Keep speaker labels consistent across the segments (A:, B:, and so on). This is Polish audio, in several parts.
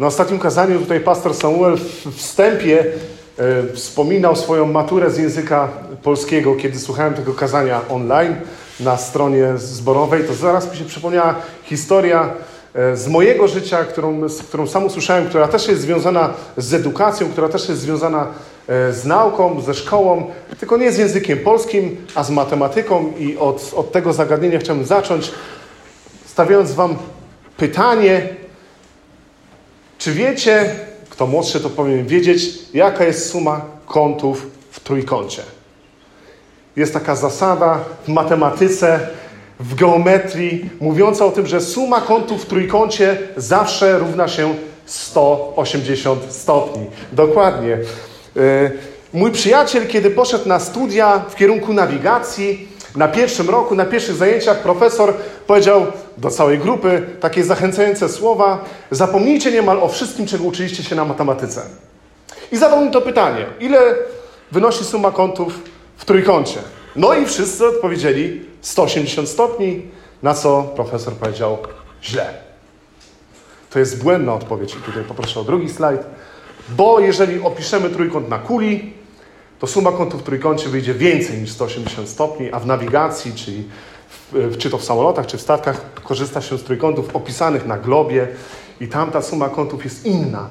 A: Na ostatnim kazaniu tutaj pastor Samuel w wstępie e, wspominał swoją maturę z języka polskiego, kiedy słuchałem tego kazania online na stronie zborowej, to zaraz mi się przypomniała historia e, z mojego życia, którą, z którą sam usłyszałem, która też jest związana z edukacją, która też jest związana e, z nauką, ze szkołą, tylko nie z językiem polskim, a z matematyką. I od, od tego zagadnienia chciałbym zacząć, stawiając Wam pytanie, czy wiecie, kto młodszy to powinien wiedzieć, jaka jest suma kątów w trójkącie? Jest taka zasada w matematyce, w geometrii, mówiąca o tym, że suma kątów w trójkącie zawsze równa się 180 stopni. Dokładnie. E, mój przyjaciel, kiedy poszedł na studia w kierunku nawigacji, na pierwszym roku, na pierwszych zajęciach profesor powiedział do całej grupy takie zachęcające słowa: Zapomnijcie niemal o wszystkim, czego uczyliście się na matematyce. I zadał mi to pytanie: ile wynosi suma kątów w trójkącie? No i wszyscy odpowiedzieli 180 stopni, na co profesor powiedział: źle. To jest błędna odpowiedź. I tutaj poproszę o drugi slajd. Bo jeżeli opiszemy trójkąt na kuli, to suma kątów w trójkącie wyjdzie więcej niż 180 stopni, a w nawigacji, czyli w, czy to w samolotach, czy w statkach, korzysta się z trójkątów opisanych na globie i tam ta suma kątów jest inna.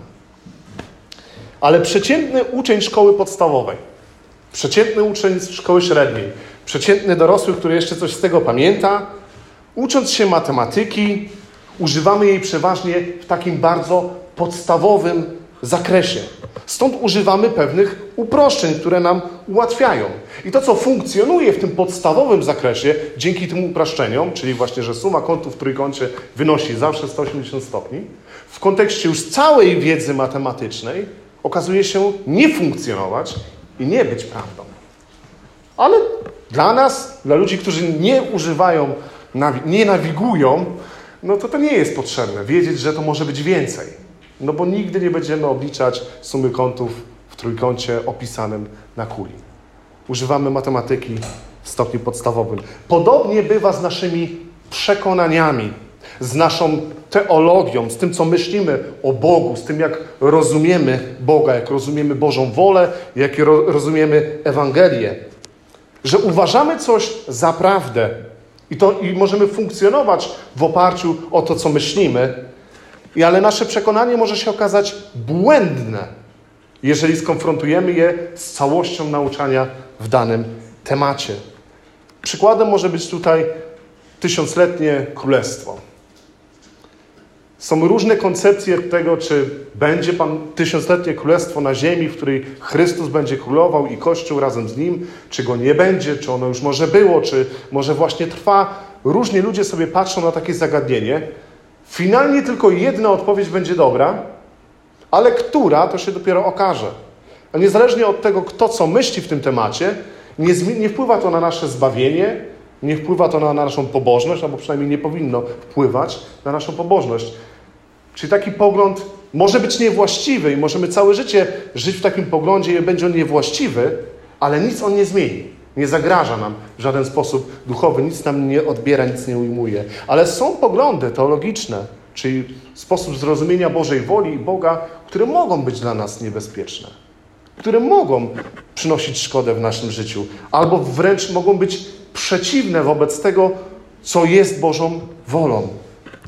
A: Ale przeciętny uczeń szkoły podstawowej, przeciętny uczeń szkoły średniej, przeciętny dorosły, który jeszcze coś z tego pamięta, ucząc się matematyki, używamy jej przeważnie w takim bardzo podstawowym zakresie. Stąd używamy pewnych uproszczeń, które nam ułatwiają. I to, co funkcjonuje w tym podstawowym zakresie, dzięki tym uproszczeniom, czyli właśnie, że suma kątów w trójkącie wynosi zawsze 180 stopni, w kontekście już całej wiedzy matematycznej okazuje się nie funkcjonować i nie być prawdą. Ale dla nas, dla ludzi, którzy nie używają, nie nawigują, no to to nie jest potrzebne. Wiedzieć, że to może być więcej. No bo nigdy nie będziemy obliczać sumy kątów trójkącie opisanym na kuli. Używamy matematyki w stopniu podstawowym. Podobnie bywa z naszymi przekonaniami, z naszą teologią, z tym, co myślimy o Bogu, z tym, jak rozumiemy Boga, jak rozumiemy Bożą wolę, jak rozumiemy Ewangelię. Że uważamy coś za prawdę i, to, i możemy funkcjonować w oparciu o to, co myślimy, ale nasze przekonanie może się okazać błędne, jeżeli skonfrontujemy je z całością nauczania w danym temacie. Przykładem może być tutaj tysiącletnie królestwo. Są różne koncepcje tego, czy będzie Pan tysiącletnie królestwo na ziemi, w której Chrystus będzie królował i Kościół razem z Nim, czy go nie będzie, czy ono już może było, czy może właśnie trwa. Różni ludzie sobie patrzą na takie zagadnienie Finalnie tylko jedna odpowiedź będzie dobra, ale która to się dopiero okaże. A niezależnie od tego, kto co myśli w tym temacie, nie, nie wpływa to na nasze zbawienie, nie wpływa to na, na naszą pobożność, albo przynajmniej nie powinno wpływać na naszą pobożność. Czyli taki pogląd może być niewłaściwy i możemy całe życie żyć w takim poglądzie i będzie on niewłaściwy, ale nic on nie zmieni. Nie zagraża nam w żaden sposób duchowy, nic nam nie odbiera, nic nie ujmuje. Ale są poglądy teologiczne, czyli sposób zrozumienia Bożej woli i Boga, które mogą być dla nas niebezpieczne, które mogą przynosić szkodę w naszym życiu, albo wręcz mogą być przeciwne wobec tego, co jest Bożą wolą.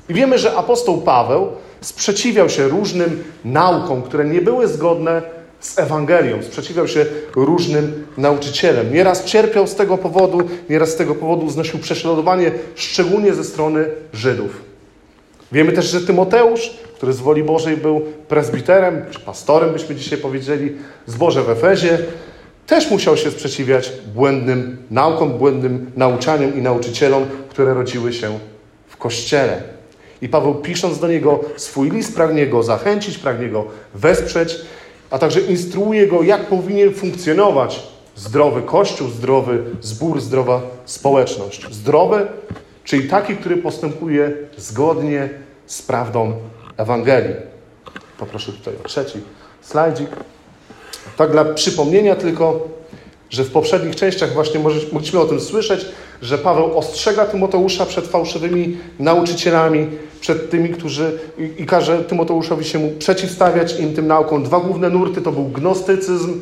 A: I wiemy, że apostoł Paweł sprzeciwiał się różnym naukom, które nie były zgodne z Ewangelią, sprzeciwiał się różnym nauczycielom. Nieraz cierpiał z tego powodu, nieraz z tego powodu znosił prześladowanie, szczególnie ze strony Żydów. Wiemy też, że Tymoteusz, który z woli Bożej był prezbiterem, czy pastorem, byśmy dzisiaj powiedzieli, zboże w Efezie, też musiał się sprzeciwiać błędnym naukom, błędnym nauczaniom i nauczycielom, które rodziły się w Kościele. I Paweł pisząc do niego swój list, pragnie go zachęcić, pragnie go wesprzeć, a także instruuje go, jak powinien funkcjonować zdrowy kościół, zdrowy zbór, zdrowa społeczność. Zdrowy, czyli taki, który postępuje zgodnie z prawdą Ewangelii. Poproszę tutaj o trzeci slajdzik. Tak dla przypomnienia tylko, że w poprzednich częściach właśnie mogliśmy o tym słyszeć, że Paweł ostrzega Tymoteusza przed fałszywymi nauczycielami, przed tymi, którzy i, i każe Tymoteuszowi się mu przeciwstawiać im tym naukom. Dwa główne nurty to był gnostycyzm.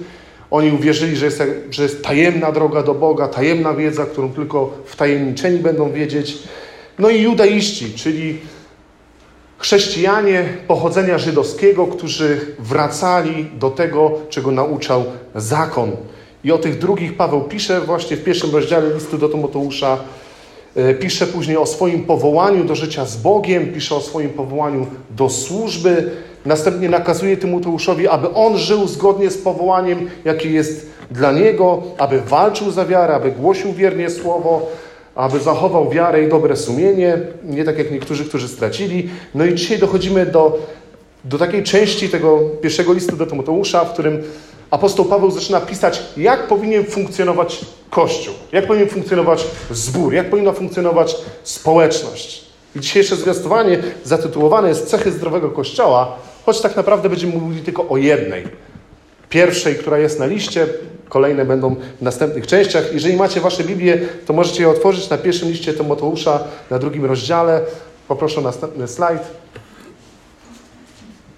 A: Oni uwierzyli, że jest, że jest tajemna droga do Boga, tajemna wiedza, którą tylko wtajemniczeni będą wiedzieć. No i judaiści, czyli chrześcijanie pochodzenia żydowskiego, którzy wracali do tego, czego nauczał zakon. I o tych drugich Paweł pisze właśnie w pierwszym rozdziale listu do Tymoteusza. E, pisze później o swoim powołaniu do życia z Bogiem, pisze o swoim powołaniu do służby. Następnie nakazuje Tymoteuszowi, aby on żył zgodnie z powołaniem, jakie jest dla niego, aby walczył za wiarę, aby głosił wiernie słowo, aby zachował wiarę i dobre sumienie, nie tak jak niektórzy, którzy stracili. No i dzisiaj dochodzimy do, do takiej części tego pierwszego listu do Tymoteusza, w którym apostoł Paweł zaczyna pisać, jak powinien funkcjonować Kościół, jak powinien funkcjonować zbór, jak powinna funkcjonować społeczność. I dzisiejsze zwiastowanie zatytułowane jest Cechy zdrowego Kościoła, choć tak naprawdę będziemy mówili tylko o jednej. Pierwszej, która jest na liście, kolejne będą w następnych częściach. Jeżeli macie Wasze Biblię, to możecie je otworzyć na pierwszym liście Tymoteusza, na drugim rozdziale. Poproszę o następny slajd.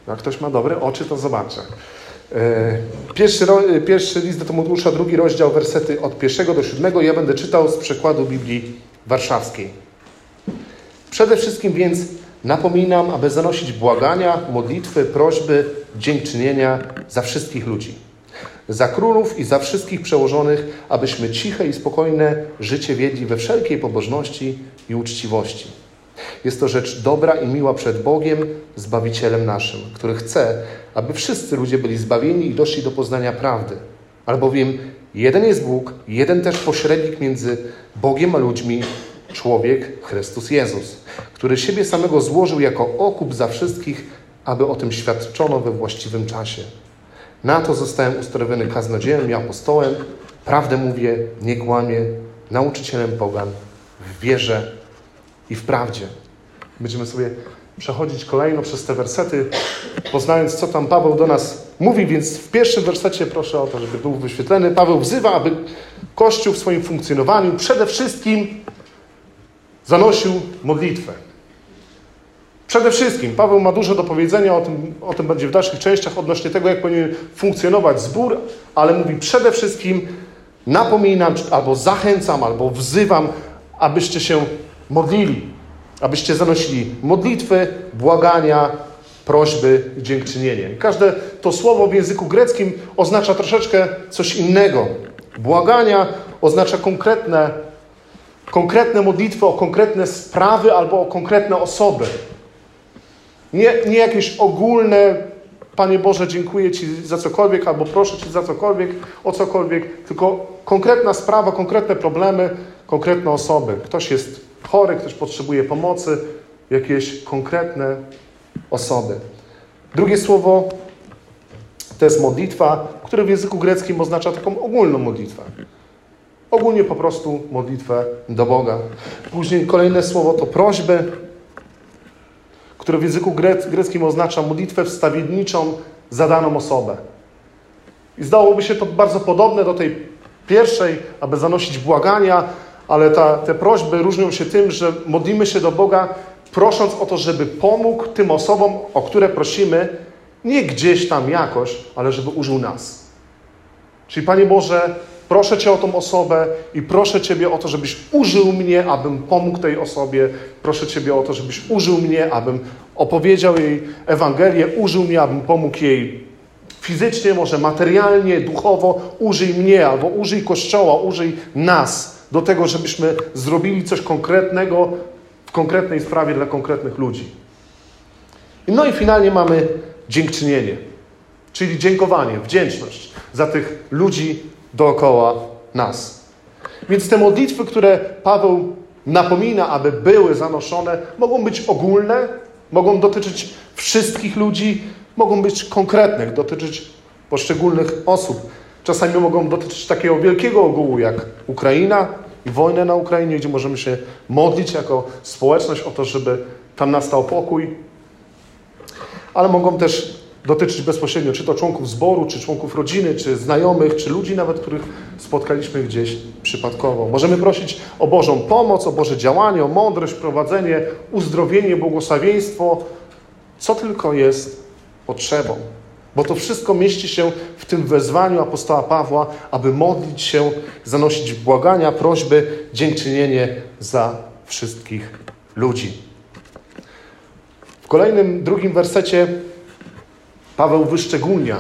A: Jak ktoś ma dobre oczy, to zobaczę. E, pierwszy, pierwszy list do Tymoteusza, drugi rozdział, wersety od pierwszego do siódmego. Ja będę czytał z przekładu Biblii Warszawskiej. Przede wszystkim więc napominam, aby zanosić błagania, modlitwy, prośby, dziękczynienia za wszystkich ludzi. Za królów i za wszystkich przełożonych, abyśmy ciche i spokojne życie wiedli we wszelkiej pobożności i uczciwości jest to rzecz dobra i miła przed Bogiem, Zbawicielem naszym, który chce, aby wszyscy ludzie byli zbawieni i doszli do poznania prawdy. Albowiem jeden jest Bóg, jeden też pośrednik między Bogiem a ludźmi, człowiek Chrystus Jezus, który siebie samego złożył jako okup za wszystkich, aby o tym świadczono we właściwym czasie. Na to zostałem ustanowiony kaznodziejem i apostołem. Prawdę mówię, nie kłamię, nauczycielem pogan w wierze i w prawdzie. Będziemy sobie przechodzić kolejno przez te wersety, poznając, co tam Paweł do nas mówi, więc w pierwszym wersecie proszę o to, żeby był wyświetlony. Paweł wzywa, aby Kościół w swoim funkcjonowaniu przede wszystkim zanosił modlitwę. Przede wszystkim Paweł ma dużo do powiedzenia, o tym, o tym będzie w dalszych częściach odnośnie tego, jak powinien funkcjonować zbór, ale mówi przede wszystkim napominam, albo zachęcam, albo wzywam, abyście się modlili, abyście zanosili modlitwy, błagania, prośby dziękczynienie. Każde to słowo w języku greckim oznacza troszeczkę coś innego. Błagania oznacza konkretne, konkretne modlitwy o konkretne sprawy albo o konkretne osoby. Nie, nie jakieś ogólne, Panie Boże, dziękuję Ci za cokolwiek, albo proszę Ci za cokolwiek, o cokolwiek, tylko konkretna sprawa, konkretne problemy, konkretne osoby. Ktoś jest chory, ktoś potrzebuje pomocy, jakieś konkretne osoby. Drugie słowo to jest modlitwa, które w języku greckim oznacza taką ogólną modlitwę. Ogólnie po prostu modlitwę do Boga. Później kolejne słowo to prośby, które w języku greckim oznacza modlitwę wstawienniczą za daną osobę. I zdałoby się to bardzo podobne do tej pierwszej, aby zanosić błagania, ale ta, te prośby różnią się tym, że modlimy się do Boga, prosząc o to, żeby pomógł tym osobom, o które prosimy, nie gdzieś tam jakoś, ale żeby użył nas. Czyli Panie Boże, proszę Cię o tą osobę i proszę Ciebie o to, żebyś użył mnie, abym pomógł tej osobie. Proszę Ciebie o to, żebyś użył mnie, abym opowiedział jej Ewangelię, użył mnie, abym pomógł jej fizycznie, może materialnie, duchowo. Użyj mnie albo użyj Kościoła, użyj nas do tego, żebyśmy zrobili coś konkretnego w konkretnej sprawie dla konkretnych ludzi. No i finalnie mamy dziękczynienie, czyli dziękowanie, wdzięczność za tych ludzi dookoła nas. Więc te modlitwy, które Paweł napomina, aby były zanoszone, mogą być ogólne, mogą dotyczyć wszystkich ludzi, mogą być konkretne, dotyczyć poszczególnych osób. Czasami mogą dotyczyć takiego wielkiego ogółu jak Ukraina i wojnę na Ukrainie, gdzie możemy się modlić jako społeczność o to, żeby tam nastał pokój. Ale mogą też dotyczyć bezpośrednio czy to członków zboru, czy członków rodziny, czy znajomych, czy ludzi nawet, których spotkaliśmy gdzieś przypadkowo. Możemy prosić o Bożą pomoc, o Boże działanie, o mądrość, prowadzenie, uzdrowienie, błogosławieństwo, co tylko jest potrzebą. Bo to wszystko mieści się w tym wezwaniu apostoła Pawła, aby modlić się, zanosić błagania, prośby, dziękczynienie za wszystkich ludzi. W kolejnym, drugim wersecie Paweł wyszczególnia,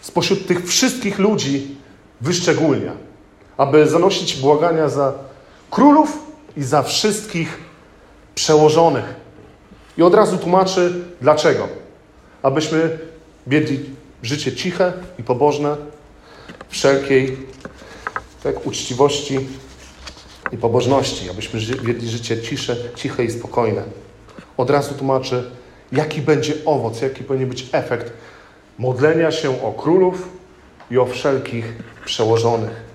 A: spośród tych wszystkich ludzi wyszczególnia, aby zanosić błagania za królów i za wszystkich przełożonych. I od razu tłumaczy dlaczego. Abyśmy wiedli życie ciche i pobożne, wszelkiej tak, uczciwości i pobożności, abyśmy wiedli życie cisze, ciche i spokojne. Od razu tłumaczy, jaki będzie owoc, jaki powinien być efekt modlenia się o królów i o wszelkich przełożonych.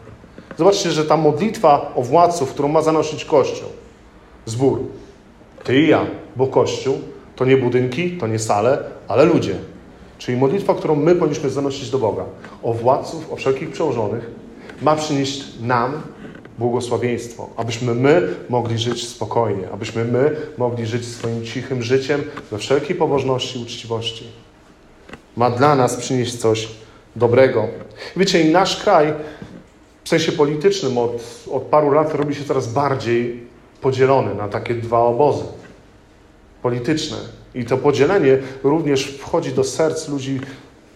A: Zobaczcie, że ta modlitwa o władców, którą ma zanosić Kościół, zbór, ty i ja, bo Kościół to nie budynki, to nie sale, ale ludzie. Czyli modlitwa, którą my powinniśmy zanosić do Boga, o władców, o wszelkich przełożonych, ma przynieść nam błogosławieństwo, abyśmy my mogli żyć spokojnie, abyśmy my mogli żyć swoim cichym życiem we wszelkiej pobożności i uczciwości. Ma dla nas przynieść coś dobrego. Wiecie, i nasz kraj w sensie politycznym od, od paru lat robi się coraz bardziej podzielony na takie dwa obozy polityczne. I to podzielenie również wchodzi do serc ludzi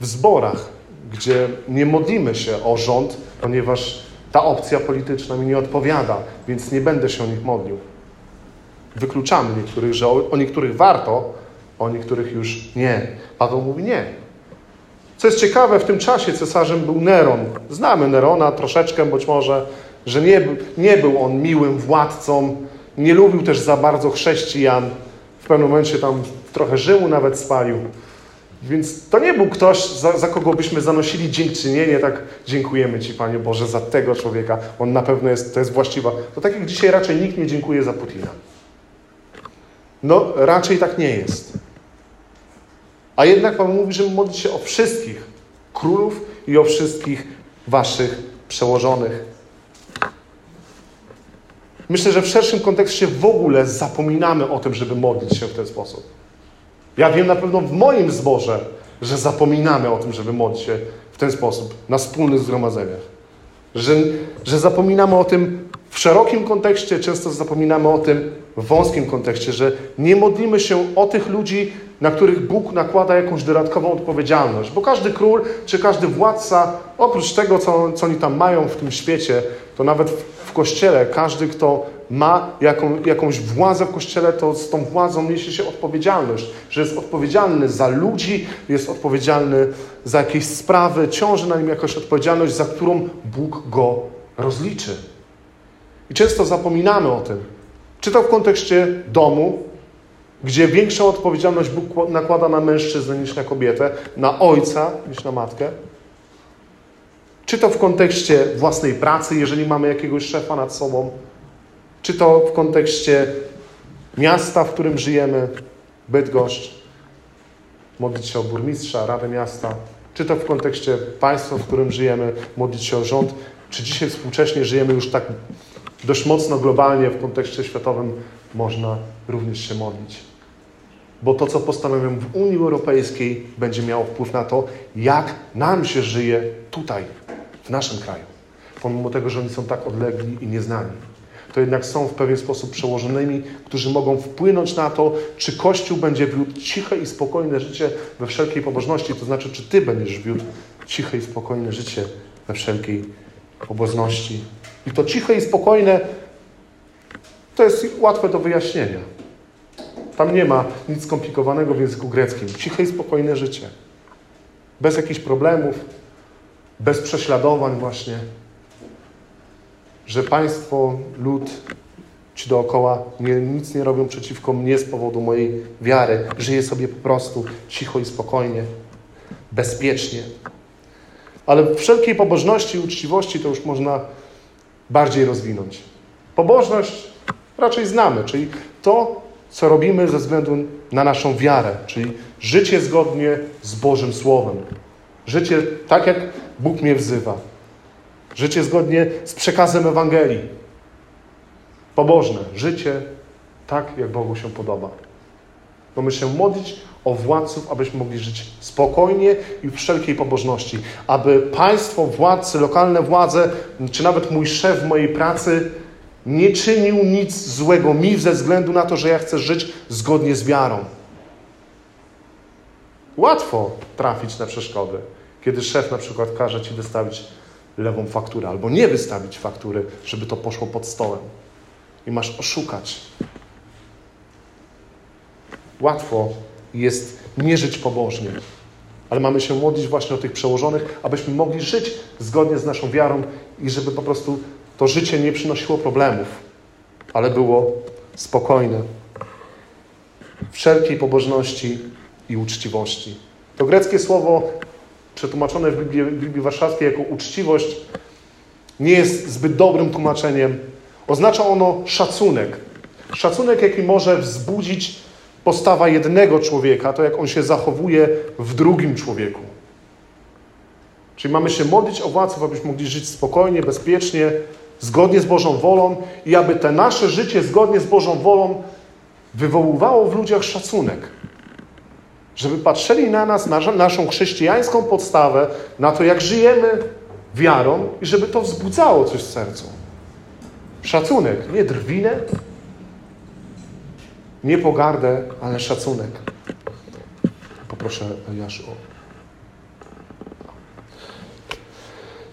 A: w zborach, gdzie nie modlimy się o rząd, ponieważ ta opcja polityczna mi nie odpowiada, więc nie będę się o nich modlił. Wykluczamy niektórych, że o, niektórych warto, o niektórych już nie. Paweł mówi nie. Co jest ciekawe, w tym czasie cesarzem był Neron. Znamy Nerona troszeczkę być może, że nie, nie był on miłym władcą, nie lubił też za bardzo chrześcijan. W pewnym momencie tam trochę Rzymu nawet spalił. Więc to nie był ktoś, za, za, kogo byśmy zanosili dziękczynienie, tak dziękujemy Ci, Panie Boże, za tego człowieka. On na pewno jest, to jest właściwa. To tak jak dzisiaj raczej nikt nie dziękuje za Putina. No, raczej tak nie jest. A jednak Pan mówi, że modlić się o wszystkich królów i o wszystkich Waszych przełożonych. Myślę, że w szerszym kontekście w ogóle zapominamy o tym, żeby modlić się w ten sposób. Ja wiem na pewno w moim zborze, że zapominamy o tym, żeby modlić się w ten sposób na wspólnych zgromadzeniach. Że, że zapominamy o tym w szerokim kontekście, często zapominamy o tym w wąskim kontekście, że nie modlimy się o tych ludzi, na których Bóg nakłada jakąś dodatkową odpowiedzialność. Bo każdy król czy każdy władca, oprócz tego, co, co oni tam mają w tym świecie, to nawet w, w kościele każdy, kto ma jaką, jakąś władzę w kościele, to z tą władzą niesie się odpowiedzialność, że jest odpowiedzialny za ludzi, jest odpowiedzialny za jakieś sprawy, ciąży na nim jakaś odpowiedzialność, za którą Bóg go rozliczy. I często zapominamy o tym. Czy to w kontekście domu, gdzie większą odpowiedzialność Bóg nakłada na mężczyznę niż na kobietę, na ojca niż na matkę. Czy to w kontekście własnej pracy, jeżeli mamy jakiegoś szefa nad sobą, czy to w kontekście miasta, w którym żyjemy, Bydgoszcz, modlić się o burmistrza, Radę Miasta, czy to w kontekście państwa, w którym żyjemy, modlić się o rząd, czy dzisiaj współcześnie żyjemy już tak dość mocno globalnie w kontekście światowym, można również się modlić. Bo to, co postanowią w Unii Europejskiej, będzie miało wpływ na to, jak nam się żyje tutaj, w naszym kraju. Pomimo tego, że oni są tak odlegli i nieznani to jednak są w pewien sposób przełożonymi, którzy mogą wpłynąć na to, czy Kościół będzie wiódł ciche i spokojne życie we wszelkiej pobożności, to znaczy, czy Ty będziesz wiódł ciche i spokojne życie we wszelkiej pobożności. I to ciche i spokojne to jest łatwe do wyjaśnienia. Tam nie ma nic skomplikowanego w języku greckim. Ciche i spokojne życie. Bez jakichś problemów, bez prześladowań właśnie że państwo, lud, ci dookoła nie, nic nie robią przeciwko mnie z powodu mojej wiary. Żyję sobie po prostu cicho i spokojnie, bezpiecznie. Ale wszelkiej pobożności i uczciwości to już można bardziej rozwinąć. Pobożność raczej znamy, czyli to, co robimy ze względu na naszą wiarę, czyli życie zgodnie z Bożym Słowem. Życie tak, jak Bóg mnie wzywa. Życie zgodnie z przekazem Ewangelii. Pobożne. Życie tak, jak Bogu się podoba. Mamy się modlić o władców, abyśmy mogli żyć spokojnie i w wszelkiej pobożności. Aby państwo, władcy, lokalne władze, czy nawet mój szef w mojej pracy nie czynił nic złego mi ze względu na to, że ja chcę żyć zgodnie z wiarą. Łatwo trafić na przeszkody, kiedy szef na przykład każe ci wystawić lewą fakturę albo nie wystawić faktury, żeby to poszło pod stołem. I masz oszukać. Łatwo jest nie żyć pobożnie, ale mamy się modlić właśnie o tych przełożonych, abyśmy mogli żyć zgodnie z naszą wiarą i żeby po prostu to życie nie przynosiło problemów, ale było spokojne. Wszelkiej pobożności i uczciwości. To greckie słowo, przetłumaczone w Biblii, w Biblii Warszawskiej jako uczciwość, nie jest zbyt dobrym tłumaczeniem. Oznacza ono szacunek. Szacunek, jaki może wzbudzić postawa jednego człowieka, to jak on się zachowuje w drugim człowieku. Czyli mamy się modlić o władców, abyśmy mogli żyć spokojnie, bezpiecznie, zgodnie z Bożą wolą i aby te nasze życie zgodnie z Bożą wolą wywoływało w ludziach szacunek. Żeby patrzyli na nas, na naszą chrześcijańską podstawę, na to, jak żyjemy wiarą i żeby to wzbudzało coś w sercu. Szacunek, nie drwinę, nie pogardę, ale szacunek. Poproszę Jasz o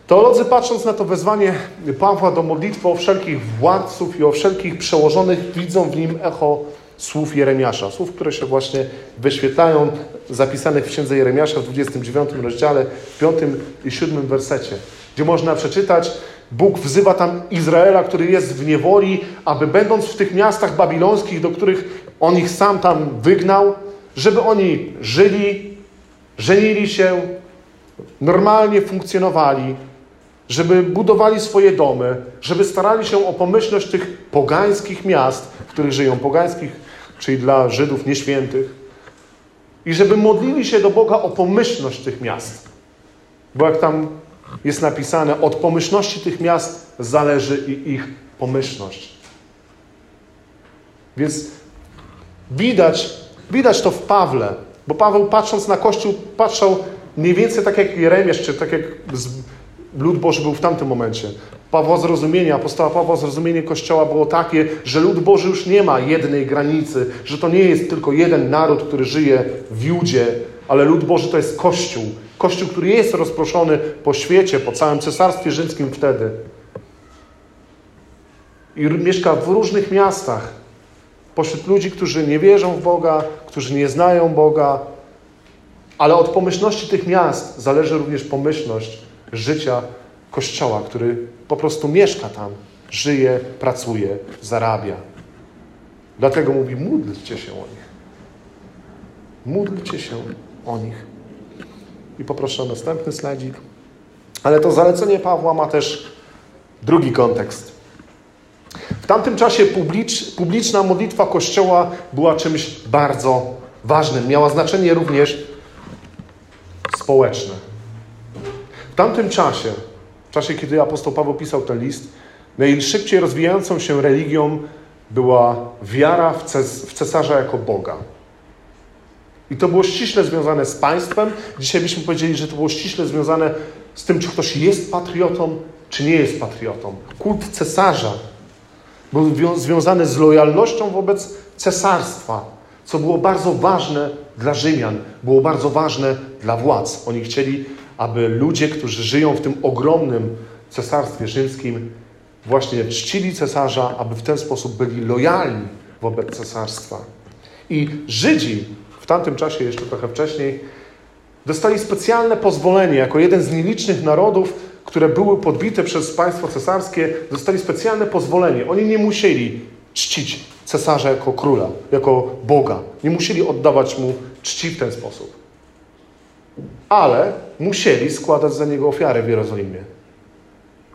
A: Teolodzy patrząc na to wezwanie Pawła do modlitwy o wszelkich władców i o wszelkich przełożonych, widzą w nim echo słów Jeremiasza. Słów, które się właśnie wyświetlają, zapisanych w księdze Jeremiasza w 29 rozdziale, w 5 i 7 wersecie, gdzie można przeczytać, Bóg wzywa tam Izraela, który jest w niewoli, aby będąc w tych miastach babilońskich, do których on ich sam tam wygnał, żeby oni żyli, żenili się, normalnie funkcjonowali, żeby budowali swoje domy, żeby starali się o pomyślność tych pogańskich miast, w których żyją, pogańskich, czyli dla Żydów nieświętych, i żeby modlili się do Boga o pomyślność tych miast. Bo jak tam jest napisane, od pomyślności tych miast zależy i ich pomyślność. Więc widać, widać to w Pawle, bo Paweł patrząc na Kościół, patrzał mniej więcej tak jak Jeremiasz, czy tak jak lud Boży był w tamtym momencie. Pawła zrozumienie, apostoła Pawła zrozumienie Kościoła było takie, że lud Boży już nie ma jednej granicy, że to nie jest tylko jeden naród, który żyje w Judzie, ale lud Boży to jest Kościół. Kościół, który jest rozproszony po świecie, po całym cesarstwie rzymskim wtedy. I mieszka w różnych miastach, pośród ludzi, którzy nie wierzą w Boga, którzy nie znają Boga, ale od pomyślności tych miast zależy również pomyślność życia Kościoła, który po prostu mieszka tam, żyje, pracuje, zarabia. Dlatego mówi: módlcie się o nich. Módlcie się o nich. I poproszę o następny slajdzik. Ale to zalecenie Pawła ma też drugi kontekst. W tamtym czasie publicz, publiczna modlitwa Kościoła była czymś bardzo ważnym. Miała znaczenie również społeczne. W tamtym czasie, czasie, kiedy apostoł Paweł pisał ten list, najszybciej rozwijającą się religią była wiara w, ces w cesarza jako Boga. I to było ściśle związane z państwem. Dzisiaj byśmy powiedzieli, że to było ściśle związane z tym, czy ktoś jest patriotą, czy nie jest patriotą. Kult cesarza był związany z lojalnością wobec cesarstwa, co było bardzo ważne dla Rzymian, było bardzo ważne dla władz. Oni chcieli aby ludzie, którzy żyją w tym ogromnym cesarstwie rzymskim, właśnie czcili cesarza, aby w ten sposób byli lojalni wobec cesarstwa. I Żydzi w tamtym czasie, jeszcze trochę wcześniej, dostali specjalne pozwolenie, jako jeden z nielicznych narodów, które były podbite przez państwo cesarskie, dostali specjalne pozwolenie. Oni nie musieli czcić cesarza jako króla, jako Boga. Nie musieli oddawać mu czci w ten sposób ale musieli składać za niego ofiary w Jerozolimie.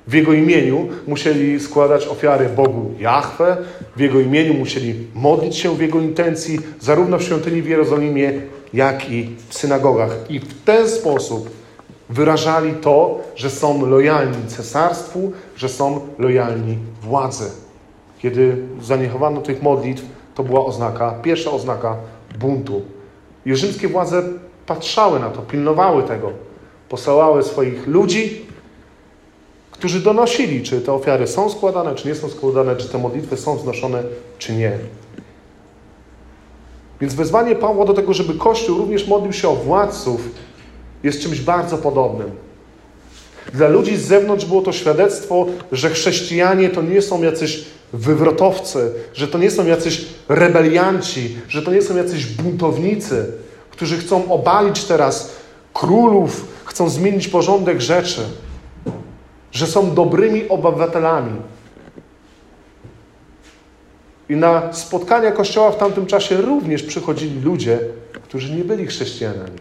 A: W Jego imieniu musieli składać ofiary Bogu Jahwe, w Jego imieniu musieli modlić się w Jego intencji, zarówno w świątyni w Jerozolimie, jak i w synagogach. I w ten sposób wyrażali to, że są lojalni cesarstwu, że są lojalni władzy. Kiedy zaniechowano tych modlitw, to była oznaka, pierwsza oznaka buntu. I rzymskie władze patrzały na to, pilnowały tego. Posyłały swoich ludzi, którzy donosili, czy te ofiary są składane, czy nie są składane, czy te modlitwy są wznoszone, czy nie. Więc wezwanie Pawła do tego, żeby Kościół również modlił się o władców, jest czymś bardzo podobnym. Dla ludzi z zewnątrz było to świadectwo, że chrześcijanie to nie są jacyś wywrotowcy, że to nie są jacyś rebelianci, że to nie są jacyś buntownicy, którzy chcą obalić teraz królów, chcą zmienić porządek rzeczy, że są dobrymi obywatelami. I na spotkania Kościoła w tamtym czasie również przychodzili ludzie, którzy nie byli chrześcijanami,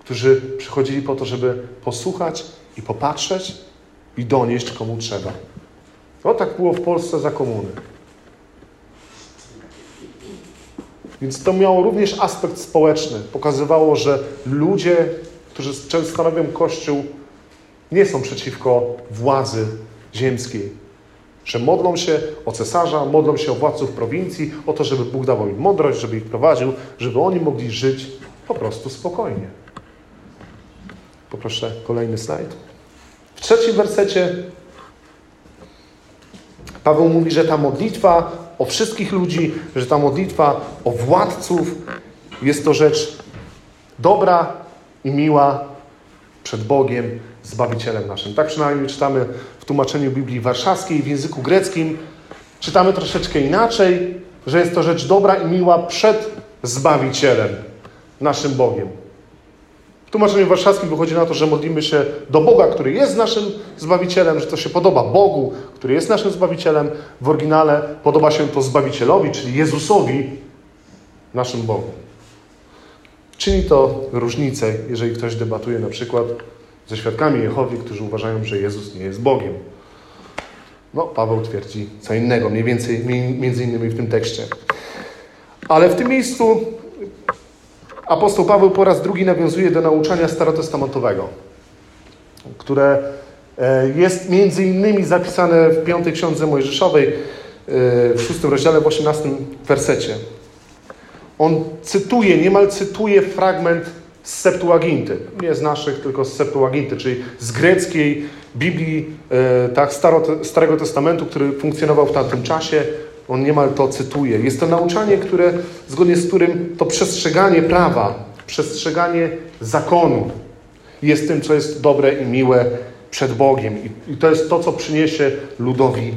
A: którzy przychodzili po to, żeby posłuchać i popatrzeć i donieść komu trzeba. No tak było w Polsce za komuny. Więc to miało również aspekt społeczny. Pokazywało, że ludzie, którzy stanowią Kościół, nie są przeciwko władzy ziemskiej. Że modlą się o cesarza, modlą się o władców prowincji, o to, żeby Bóg dawał im mądrość, żeby ich prowadził, żeby oni mogli żyć po prostu spokojnie. Poproszę kolejny slajd. W trzecim wersecie Paweł mówi, że ta modlitwa o wszystkich ludzi, że ta modlitwa o władców jest to rzecz dobra i miła przed Bogiem, Zbawicielem naszym. Tak przynajmniej czytamy w tłumaczeniu Biblii Warszawskiej w języku greckim. Czytamy troszeczkę inaczej, że jest to rzecz dobra i miła przed Zbawicielem, naszym Bogiem. W tłumaczeniu warszawskim wychodzi na to, że modlimy się do Boga, który jest naszym Zbawicielem, że to się podoba Bogu, który jest naszym Zbawicielem. W oryginale podoba się to Zbawicielowi, czyli Jezusowi, naszym Bogu. Czyni to różnicę, jeżeli ktoś debatuje na przykład ze świadkami Jehowi, którzy uważają, że Jezus nie jest Bogiem. No, Paweł twierdzi co innego, mniej więcej, między innymi w tym tekście. Ale w tym miejscu apostoł Paweł po raz drugi nawiązuje do nauczania starotestamentowego, które e, jest między innymi zapisane w piątej ksiądze Mojżeszowej, e, w szóstym rozdziale, w osiemnastym wersecie. On cytuje, niemal cytuje fragment z Septuaginty. Nie z naszych, tylko z Septuaginty, czyli z greckiej Biblii e, tak, Starego Testamentu, który funkcjonował w tamtym czasie. On niemal to cytuje. Jest to nauczanie, które, zgodnie z którym to przestrzeganie prawa, przestrzeganie zakonu jest tym, co jest dobre i miłe przed Bogiem. I, i to jest to, co przyniesie ludowi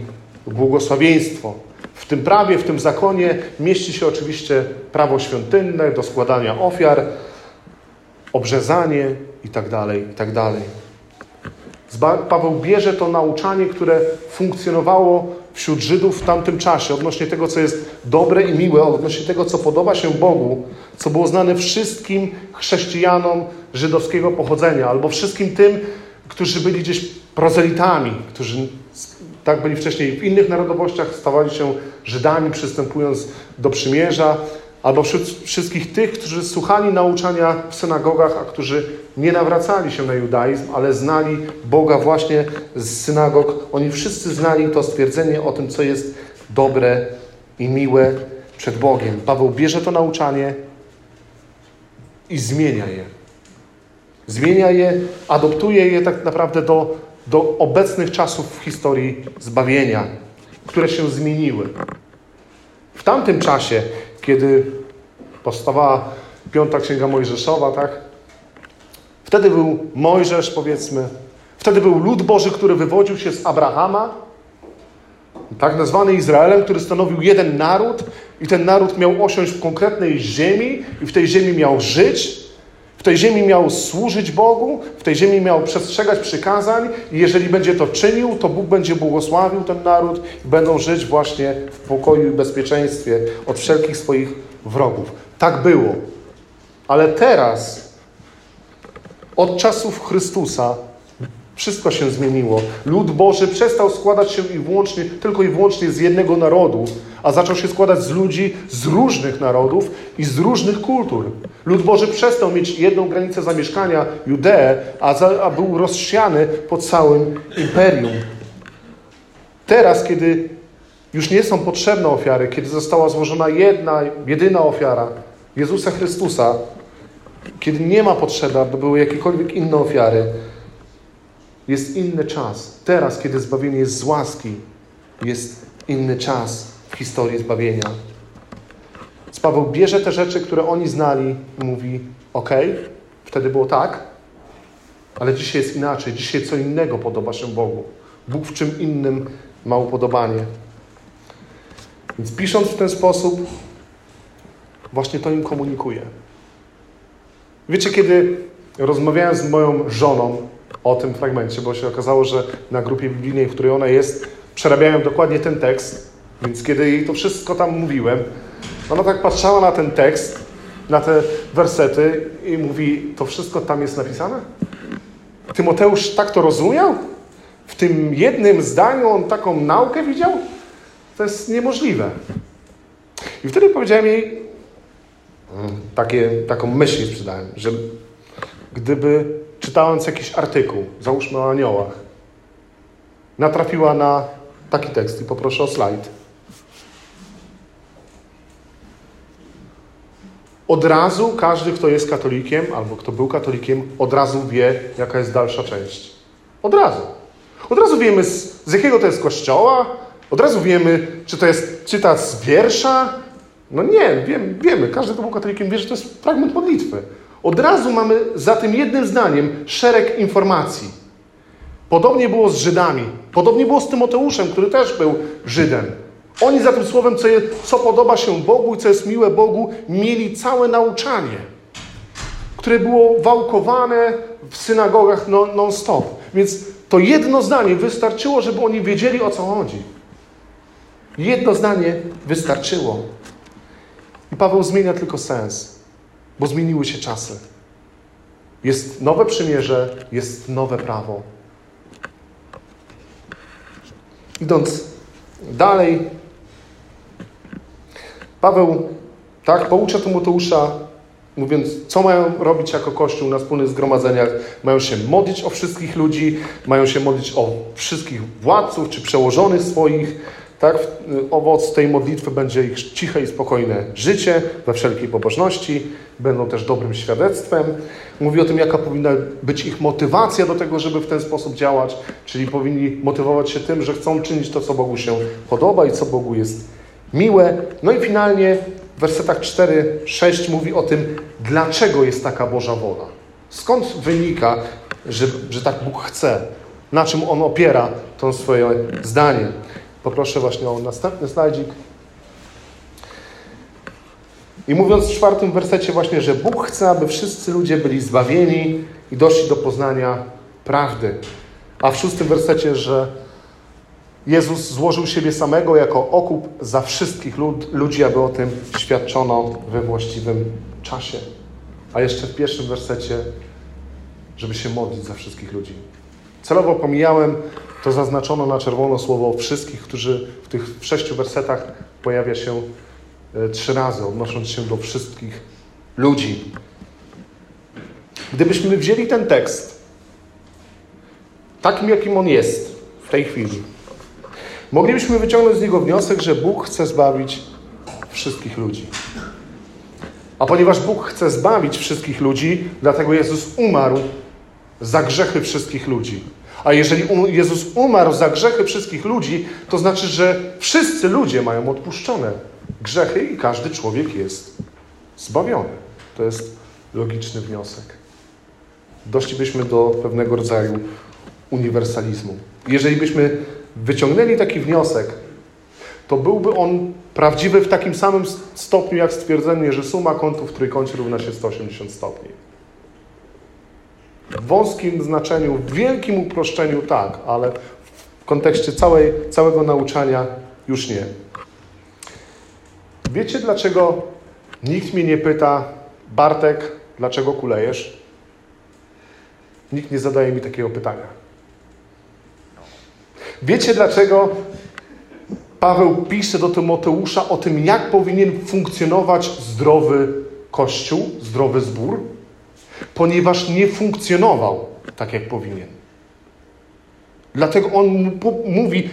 A: błogosławieństwo. W tym prawie, w tym zakonie mieści się oczywiście prawo świątynne do składania ofiar, obrzezanie itd., tak itd. Tak Paweł bierze to nauczanie, które funkcjonowało wśród Żydów w tamtym czasie, odnośnie tego, co jest dobre i miłe, odnośnie tego, co podoba się Bogu, co było znane wszystkim chrześcijanom żydowskiego pochodzenia, albo wszystkim tym, którzy byli gdzieś prozelitami, którzy tak byli wcześniej w innych narodowościach, stawali się Żydami, przystępując do przymierza, albo wszystkich tych, którzy słuchali nauczania w synagogach, a którzy nie nawracali się na judaizm, ale znali Boga właśnie z synagog. Oni wszyscy znali to stwierdzenie o tym, co jest dobre i miłe przed Bogiem. Paweł bierze to nauczanie i zmienia je. Zmienia je, adoptuje je tak naprawdę do, do obecnych czasów w historii zbawienia, które się zmieniły. W tamtym czasie, kiedy powstawała piąta księga Mojżeszowa, tak? Wtedy był Mojżesz, powiedzmy. Wtedy był lud Boży, który wywodził się z Abrahama, tak nazwany Izraelem, który stanowił jeden naród i ten naród miał osiąść w konkretnej ziemi i w tej ziemi miał żyć, w tej ziemi miał służyć Bogu, w tej ziemi miał przestrzegać przykazań i jeżeli będzie to czynił, to Bóg będzie błogosławił ten naród i będą żyć właśnie w pokoju i bezpieczeństwie od wszelkich swoich wrogów. Tak było. Ale teraz, od czasów Chrystusa, Wszystko się zmieniło. Lud Boży przestał składać się i wyłącznie, tylko i wyłącznie z jednego narodu, a zaczął się składać z ludzi z różnych narodów i z różnych kultur. Lud Boży przestał mieć jedną granicę zamieszkania, Judeę, a, za, a był rozsiany po całym imperium. Teraz, kiedy już nie są potrzebne ofiary, kiedy została złożona jedna, jedyna ofiara Jezusa Chrystusa, kiedy nie ma potrzeby, aby były jakiekolwiek inne ofiary, jest inny czas. Teraz, kiedy zbawienie jest z łaski, jest inny czas w historii zbawienia. Więc Paweł bierze te rzeczy, które oni znali i mówi: OK, wtedy było tak, ale dzisiaj jest inaczej. Dzisiaj co innego podoba się Bogu. Bóg w czym innym ma upodobanie. Więc pisząc w ten sposób, właśnie to im komunikuje. Wiecie, kiedy rozmawiałem z moją żoną o tym fragmencie, bo się okazało, że na grupie biblijnej, w której ona jest, przerabiałem dokładnie ten tekst, więc kiedy jej to wszystko tam mówiłem, ona tak patrzała na ten tekst, na te wersety i mówi, to wszystko tam jest napisane? Tymoteusz tak to rozumiał? W tym jednym zdaniu on taką naukę widział? To jest niemożliwe. I wtedy powiedziałem jej, mm, takie, taką myśl sprzedałem, że gdyby czytając jakiś artykuł, załóżmy o aniołach, natrafiła na taki tekst i poproszę o slajd. Od razu każdy, kto jest katolikiem albo kto był katolikiem, od razu wie, jaka jest dalsza część. Od razu. Od razu wiemy, z, z jakiego to jest kościoła, od razu wiemy, czy to jest cytat z wiersza. No nie, wiemy, wiemy. każdy, kto był katolikiem, wie, że to jest fragment modlitwy. Od razu mamy za tym jednym zdaniem szereg informacji. Podobnie było z Żydami. Podobnie było z Tymoteuszem, który też był Żydem. Oni za tym słowem, co, je, co podoba się Bogu i co jest miłe Bogu, mieli całe nauczanie, które było wałkowane w synagogach non-stop. Więc to jedno zdanie wystarczyło, żeby oni wiedzieli, o co chodzi. Jedno zdanie wystarczyło. I Paweł zmienia tylko sens, bo zmieniły się czasy. Jest nowe przymierze, jest nowe prawo. Idąc dalej, Paweł tak poucza Tymoteusza, mówiąc, co mają robić jako Kościół na wspólnych zgromadzeniach. Mają się modlić o wszystkich ludzi, mają się modlić o wszystkich władców czy przełożonych swoich. Tak? Owoc tej modlitwy będzie ich ciche i spokojne życie we wszelkiej pobożności. Będą też dobrym świadectwem. Mówi o tym, jaka powinna być ich motywacja do tego, żeby w ten sposób działać. Czyli powinni motywować się tym, że chcą czynić to, co Bogu się podoba i co Bogu jest miłe. No i finalnie w wersetach 4-6 mówi o tym, dlaczego jest taka Boża wola. Skąd wynika, że, że tak Bóg chce? Na czym On opiera to swoje zdanie? Poproszę właśnie o następny slajdzik. I mówiąc w czwartym wersecie właśnie, że Bóg chce, aby wszyscy ludzie byli zbawieni i doszli do poznania prawdy. A w szóstym wersecie, że Jezus złożył siebie samego jako okup za wszystkich lud, ludzi, aby o tym świadczono we właściwym czasie. A jeszcze w pierwszym wersecie, żeby się modlić za wszystkich ludzi. Celowo pomijałem to zaznaczono na czerwono słowo wszystkich, którzy w tych sześciu wersetach pojawia się e, trzy razy, odnosząc się do wszystkich ludzi. Gdybyśmy wzięli ten tekst takim, jakim on jest w tej chwili, moglibyśmy wyciągnąć z niego wniosek, że Bóg chce zbawić wszystkich ludzi. A ponieważ Bóg chce zbawić wszystkich ludzi, dlatego Jezus umarł za grzechy wszystkich ludzi. A jeżeli Jezus umarł za grzechy wszystkich ludzi, to znaczy, że wszyscy ludzie mają odpuszczone grzechy i każdy człowiek jest zbawiony. To jest logiczny wniosek. Doszlibyśmy do pewnego rodzaju uniwersalizmu. Jeżeli byśmy wyciągnęli taki wniosek, to byłby on prawdziwy w takim samym stopniu, jak stwierdzenie, że suma kątów w trójkącie równa się 180 stopni. W wąskim znaczeniu, w wielkim uproszczeniu tak, ale w kontekście całej, całego nauczania już nie. Wiecie dlaczego nikt mnie nie pyta, Bartek, dlaczego kulejesz? Nikt nie zadaje mi takiego pytania. Wiecie dlaczego Paweł pisze do Tymoteusza o tym, jak powinien funkcjonować zdrowy kościół, zdrowy zbór? Ponieważ nie funkcjonował tak, jak powinien. Dlatego on mówi,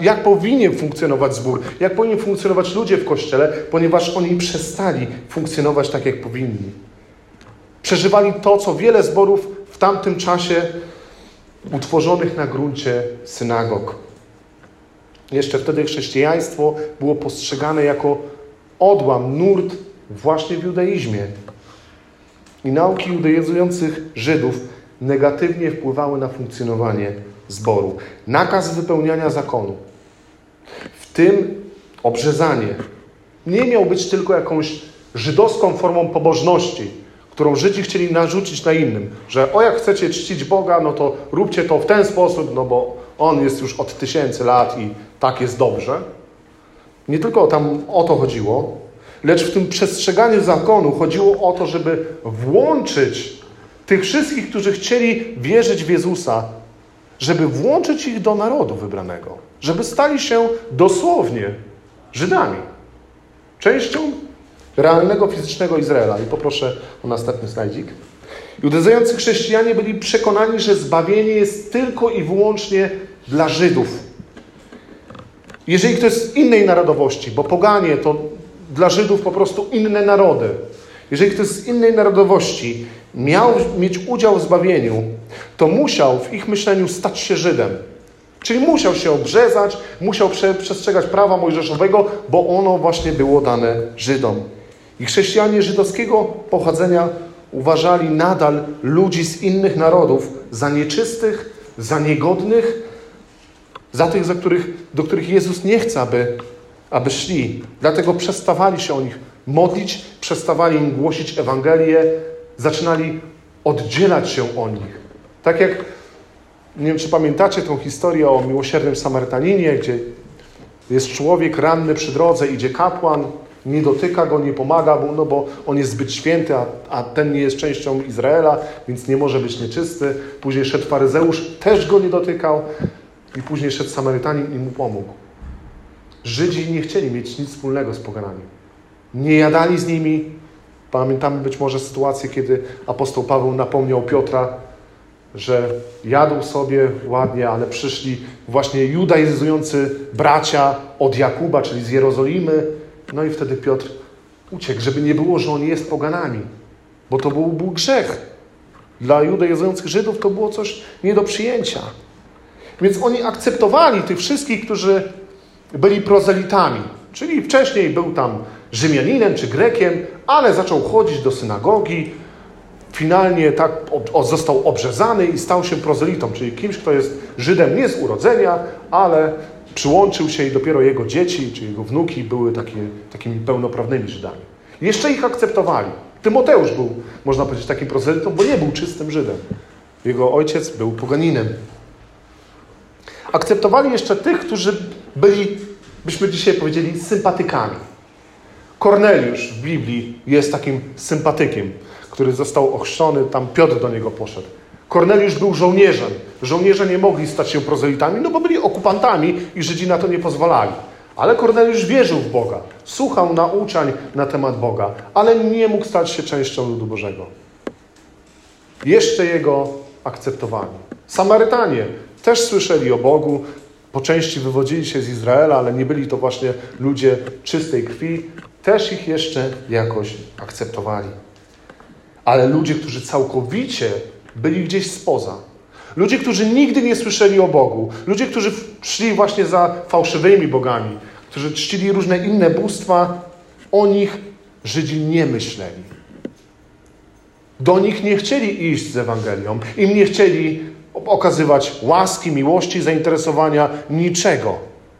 A: jak powinien funkcjonować zbór, jak powinien funkcjonować ludzie w kościele, ponieważ oni przestali funkcjonować tak, jak powinni. Przeżywali to, co wiele zborów w tamtym czasie utworzonych na gruncie synagog. Jeszcze wtedy chrześcijaństwo było postrzegane jako odłam, nurt właśnie w judaizmie. I nauki judaizujących Żydów negatywnie wpływały na funkcjonowanie zboru. Nakaz wypełniania zakonu, w tym obrzezanie, nie miał być tylko jakąś żydowską formą pobożności, którą Żydzi chcieli narzucić na innym, że o jak chcecie czcić Boga, no to róbcie to w ten sposób, no bo On jest już od tysięcy lat i tak jest dobrze. Nie tylko tam o to chodziło, lecz w tym przestrzeganiu zakonu chodziło o to, żeby włączyć tych wszystkich, którzy chcieli wierzyć w Jezusa, żeby włączyć ich do narodu wybranego, żeby stali się dosłownie Żydami, częścią realnego fizycznego Izraela. I poproszę o następny slajdzik. Judyzujący chrześcijanie byli przekonani, że zbawienie jest tylko i wyłącznie dla Żydów. Jeżeli ktoś z innej narodowości, bo poganie to dla Żydów po prostu inne narody. Jeżeli ktoś z innej narodowości miał mieć udział w zbawieniu, to musiał w ich myśleniu stać się Żydem. Czyli musiał się obrzezać, musiał prze, przestrzegać prawa mojżeszowego, bo ono właśnie było dane Żydom. I chrześcijanie żydowskiego pochodzenia uważali nadal ludzi z innych narodów za nieczystych, za niegodnych, za tych, za których, do których Jezus nie chce, aby, aby szli. Dlatego przestawali się o nich modlić, przestawali im głosić Ewangelię, zaczynali oddzielać się od nich. Tak jak, nie wiem czy pamiętacie tą historię o miłosiernym Samarytaninie, gdzie jest człowiek ranny przy drodze, idzie kapłan, nie dotyka go, nie pomaga mu, no bo on jest zbyt święty, a, a ten nie jest częścią Izraela, więc nie może być nieczysty. Później szedł faryzeusz, też go nie dotykał i później szedł Samarytanin i mu pomógł. Żydzi nie chcieli mieć nic wspólnego z poganami. Nie jadali z nimi. Pamiętamy być może sytuację, kiedy apostoł Paweł napomniał Piotra, że jadł sobie ładnie, ale przyszli właśnie judaizujący bracia od Jakuba, czyli z Jerozolimy, no i wtedy Piotr uciekł, żeby nie było, że on jest poganami, bo to był, był grzech. Dla judaizujących Żydów to było coś nie do przyjęcia. Więc oni akceptowali tych wszystkich, którzy byli prozelitami. Czyli wcześniej był tam Rzymianinem czy Grekiem, ale zaczął chodzić do synagogi. Finalnie tak został obrzezany i stał się prozelitą, czyli kimś, kto jest Żydem nie z urodzenia, ale przyłączył się i dopiero jego dzieci, czy jego wnuki były takie, takimi pełnoprawnymi Żydami. Jeszcze ich akceptowali. Tymoteusz był, można powiedzieć, takim prozelitą, bo nie był czystym Żydem. Jego ojciec był poganinem. Akceptowali jeszcze tych, którzy byli, byśmy dzisiaj powiedzieli, sympatykami. Korneliusz w Biblii jest takim sympatykiem, który został ochrzczony, tam Piotr do niego poszedł. Korneliusz był żołnierzem. Żołnierze nie mogli stać się prozelitami, no bo byli okupantami i Żydzi na to nie pozwalali. Ale Korneliusz wierzył w Boga, słuchał nauczań na temat Boga, ale nie mógł stać się częścią ludu Bożego. Jeszcze jego akceptowali. Samarytanie też słyszeli o Bogu, po części wywodzili się z Izraela, ale nie byli to właśnie ludzie czystej krwi, też ich jeszcze jakoś akceptowali. Ale ludzie, którzy całkowicie byli gdzieś spoza. Ludzie, którzy nigdy nie słyszeli o Bogu. Ludzie, którzy szli właśnie za fałszywymi bogami, którzy czcili różne inne bóstwa, o nich Żydzi nie myśleli. Do nich nie chcieli iść z Ewangelią. Im nie chcieli okazywać łaski, miłości, zainteresowania, niczego.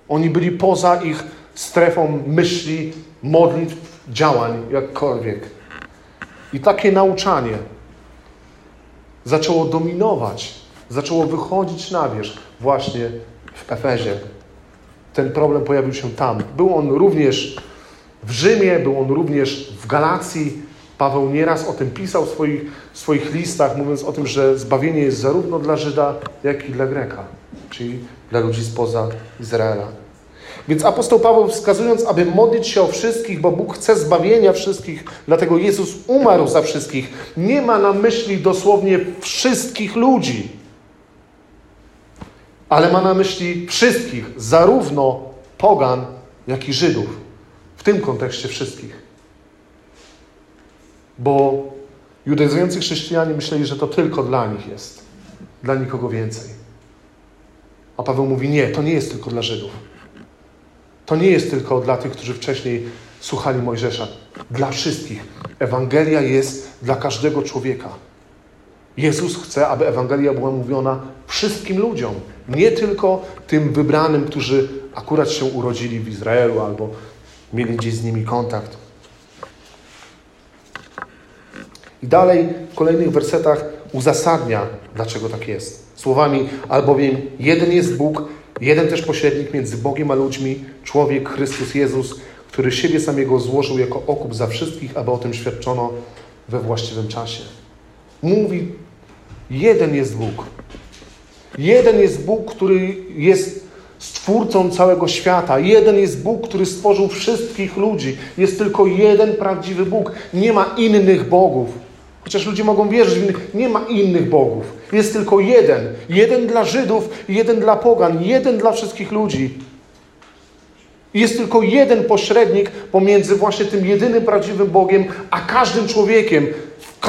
A: Oni byli poza ich strefą myśli, modlitw, działań, jakkolwiek. I takie nauczanie zaczęło dominować, zaczęło wychodzić na wierzch właśnie w Efezie. Ten problem pojawił się tam. Był on również w Rzymie, był on również w Galacji. Paweł nieraz o tym pisał w swoich, w swoich listach, mówiąc o tym, że zbawienie jest zarówno dla Żyda, jak i dla Greka. czyli dla ludzi spoza Izraela. Więc apostoł Paweł wskazując, aby modlić się o wszystkich, bo Bóg chce zbawienia wszystkich, dlatego Jezus umarł za wszystkich, nie ma na myśli dosłownie wszystkich ludzi, ale ma na myśli wszystkich, zarówno pogan, jak i Żydów. W tym kontekście wszystkich. Bo judaizujący chrześcijanie myśleli, że to tylko dla nich jest, dla nikogo więcej. A Paweł mówi: Nie, to nie jest tylko dla Żydów. To nie jest tylko dla tych, którzy wcześniej słuchali Mojżesza. Dla wszystkich. Ewangelia jest dla każdego człowieka. Jezus chce, aby Ewangelia była mówiona wszystkim ludziom, nie tylko tym wybranym, którzy akurat się urodzili w Izraelu albo mieli gdzieś z nimi kontakt. I dalej w kolejnych wersetach uzasadnia, dlaczego tak jest. Słowami, albowiem jeden jest Bóg, jeden też pośrednik między Bogiem a ludźmi, człowiek Chrystus Jezus, który siebie samego złożył jako okup za wszystkich, aby o tym świadczono we właściwym czasie. Mówi, jeden jest Bóg. Jeden jest Bóg, który jest stwórcą całego świata. Jeden jest Bóg, który stworzył wszystkich ludzi. Jest tylko jeden prawdziwy Bóg. Nie ma innych bogów. Chociaż ludzie mogą wierzyć w innych, nie ma innych bogów. Jest tylko jeden. Jeden dla Żydów, jeden dla pogan, jeden dla wszystkich ludzi. Jest tylko jeden pośrednik pomiędzy właśnie tym jedynym prawdziwym Bogiem, a każdym człowiekiem.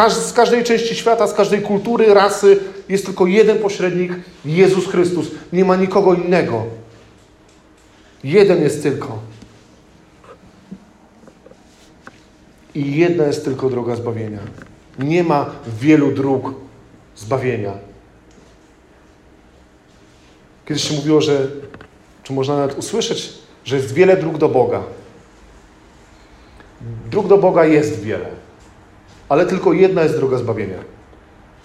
A: Z każdej części świata, z każdej kultury, rasy jest tylko jeden pośrednik Jezus Chrystus. Nie ma nikogo innego. Jeden jest tylko. I jedna jest tylko droga zbawienia. Nie ma wielu dróg zbawienia. Kiedyś się mówiło, że, czy można nawet usłyszeć, że jest wiele dróg do Boga. Dróg do Boga jest wiele, ale tylko jedna jest droga zbawienia.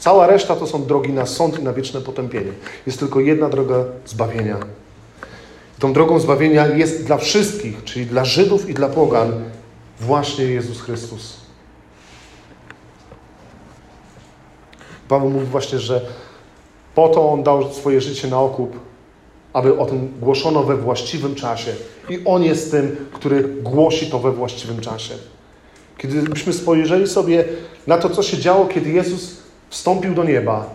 A: Cała reszta to są drogi na sąd i na wieczne potępienie. Jest tylko jedna droga zbawienia. Tą drogą zbawienia jest dla wszystkich, czyli dla Żydów i dla Pogan, właśnie Jezus Chrystus. Paweł mówi właśnie, że po to On dał swoje życie na okup, aby o tym głoszono we właściwym czasie. I On jest tym, który głosi to we właściwym czasie. Kiedy byśmy spojrzeli sobie na to, co się działo, kiedy Jezus wstąpił do nieba,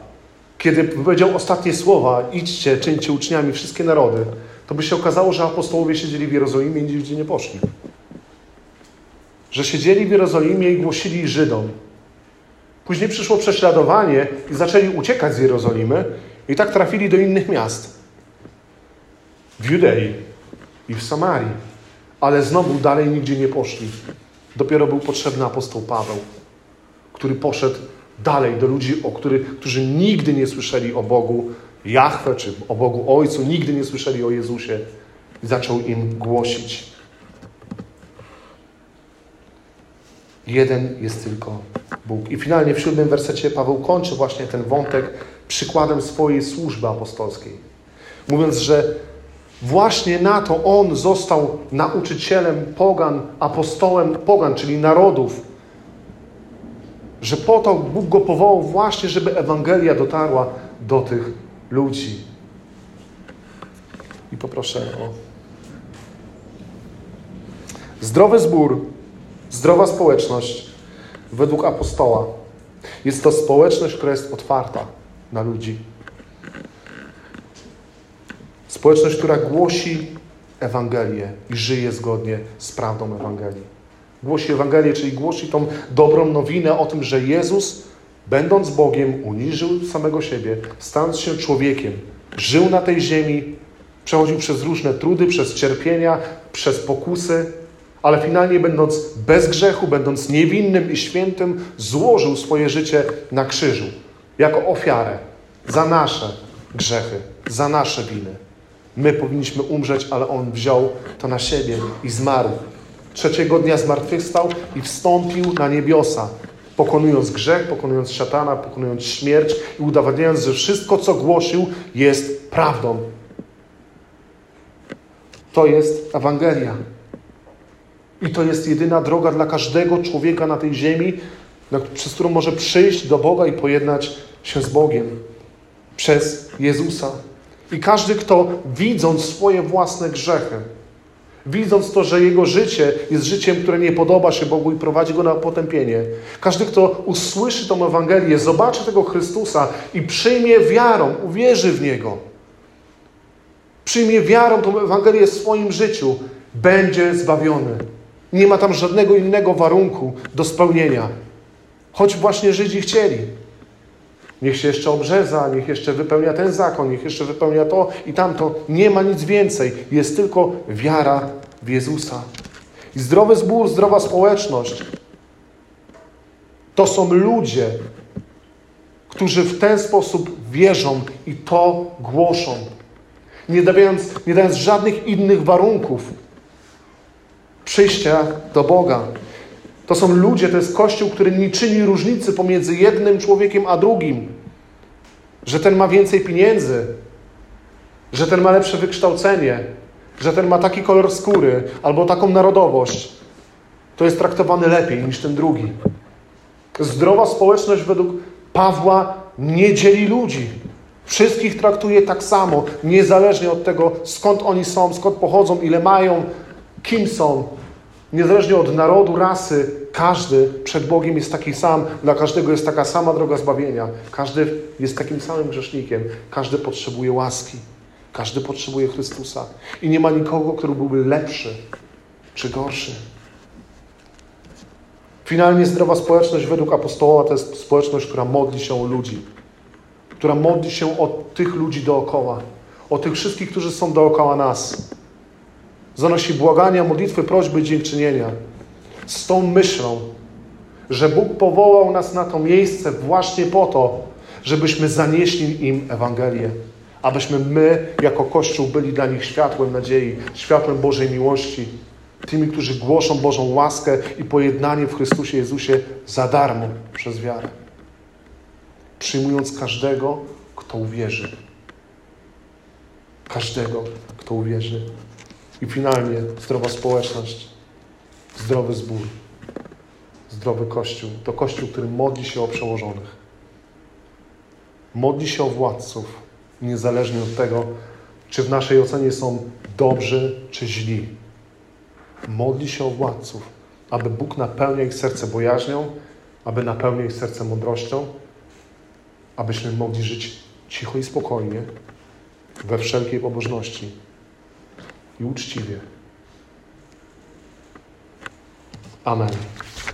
A: kiedy powiedział ostatnie słowa, idźcie, czyńcie uczniami wszystkie narody, to by się okazało, że apostołowie siedzieli w Jerozolimie i nigdzie nie poszli. Że siedzieli w Jerozolimie i głosili Żydom. Później przyszło prześladowanie i zaczęli uciekać z Jerozolimy i tak trafili do innych miast. W Judei i w Samarii. Ale znowu dalej nigdzie nie poszli. Dopiero był potrzebny apostoł Paweł, który poszedł dalej do ludzi, o których, którzy nigdy nie słyszeli o Bogu Jahwe, czy o Bogu Ojcu, nigdy nie słyszeli o Jezusie i zaczął im głosić. Jeden jest tylko Bóg. I finalnie w siódmym wersecie Paweł kończy właśnie ten wątek przykładem swojej służby apostolskiej. Mówiąc, że właśnie na to on został nauczycielem pogan, apostołem pogan, czyli narodów. Że po to Bóg go powołał właśnie, żeby Ewangelia dotarła do tych ludzi. I poproszę o zdrowy zbór, zdrowa społeczność według apostoła. Jest to społeczność, która jest otwarta na ludzi. Społeczność, która głosi Ewangelię i żyje zgodnie z prawdą Ewangelii. Głosi Ewangelię, czyli głosi tą dobrą nowinę o tym, że Jezus będąc Bogiem, uniżył samego siebie, stając się człowiekiem, żył na tej ziemi, przechodził przez różne trudy, przez cierpienia, przez pokusy, ale finalnie, będąc bez grzechu, będąc niewinnym i świętym, złożył swoje życie na krzyżu jako ofiarę za nasze grzechy, za nasze winy. My powinniśmy umrzeć, ale On wziął to na siebie i zmarł. Trzeciego dnia zmartwychwstał i wstąpił na niebiosa, pokonując grzech, pokonując szatana, pokonując śmierć i udowadniając, że wszystko, co głosił, jest prawdą. To jest Ewangelia. I to jest jedyna droga dla każdego człowieka na tej ziemi, przez którą może przyjść do Boga i pojednać się z Bogiem. Przez Jezusa. I każdy, kto widząc swoje własne grzechy, widząc to, że jego życie jest życiem, które nie podoba się Bogu i prowadzi go na potępienie, każdy, kto usłyszy tą Ewangelię, zobaczy tego Chrystusa i przyjmie wiarą, uwierzy w Niego, przyjmie wiarą tą Ewangelię w swoim życiu, będzie zbawiony. Nie ma tam żadnego innego warunku do spełnienia. Choć właśnie Żydzi chcieli. Niech się jeszcze obrzeza, niech jeszcze wypełnia ten zakon, niech jeszcze wypełnia to i tamto. Nie ma nic więcej. Jest tylko wiara w Jezusa. I zdrowy zbór, zdrowa społeczność to są ludzie, którzy w ten sposób wierzą i to głoszą. Nie dając, nie dając żadnych innych warunków przyjścia do Boga. To są ludzie, to jest Kościół, który nie czyni różnicy pomiędzy jednym człowiekiem a drugim. Że ten ma więcej pieniędzy, że ten ma lepsze wykształcenie, że ten ma taki kolor skóry albo taką narodowość. To jest traktowany lepiej niż ten drugi. Zdrowa społeczność według Pawła nie dzieli ludzi. Wszystkich traktuje tak samo, niezależnie od tego, skąd oni są, skąd pochodzą, ile mają, kim są. Niezależnie od narodu, rasy, każdy przed Bogiem jest taki sam, dla każdego jest taka sama droga zbawienia. Każdy jest takim samym grzesznikiem, każdy potrzebuje łaski, każdy potrzebuje Chrystusa. I nie ma nikogo, który byłby lepszy czy gorszy. Finalnie zdrowa społeczność według apostoła to jest społeczność, która modli się o ludzi, która modli się o tych ludzi dookoła, o tych wszystkich, którzy są dookoła nas zanosi błagania, modlitwy, prośby, dziękczynienia. Z tą myślą, że Bóg powołał nas na to miejsce właśnie po to, żebyśmy zanieśli im Ewangelię. Abyśmy my, jako Kościół, byli dla nich światłem nadziei, światłem Bożej miłości. Tymi, którzy głoszą Bożą łaskę i pojednanie w Chrystusie Jezusie za darmo przez wiarę. Przyjmując każdego, kto uwierzy. Każdego, kto uwierzy. I finalnie zdrowa społeczność, zdrowy zbór, zdrowy Kościół. To Kościół, który modli się o przełożonych. Modli się o władców, niezależnie od tego, czy w naszej ocenie są dobrzy czy źli. Modli się o władców, aby Bóg napełniał ich serce bojaźnią, aby napełniał ich serce mądrością, abyśmy mogli żyć cicho i spokojnie, we wszelkiej pobożności i uczciwie. Amen.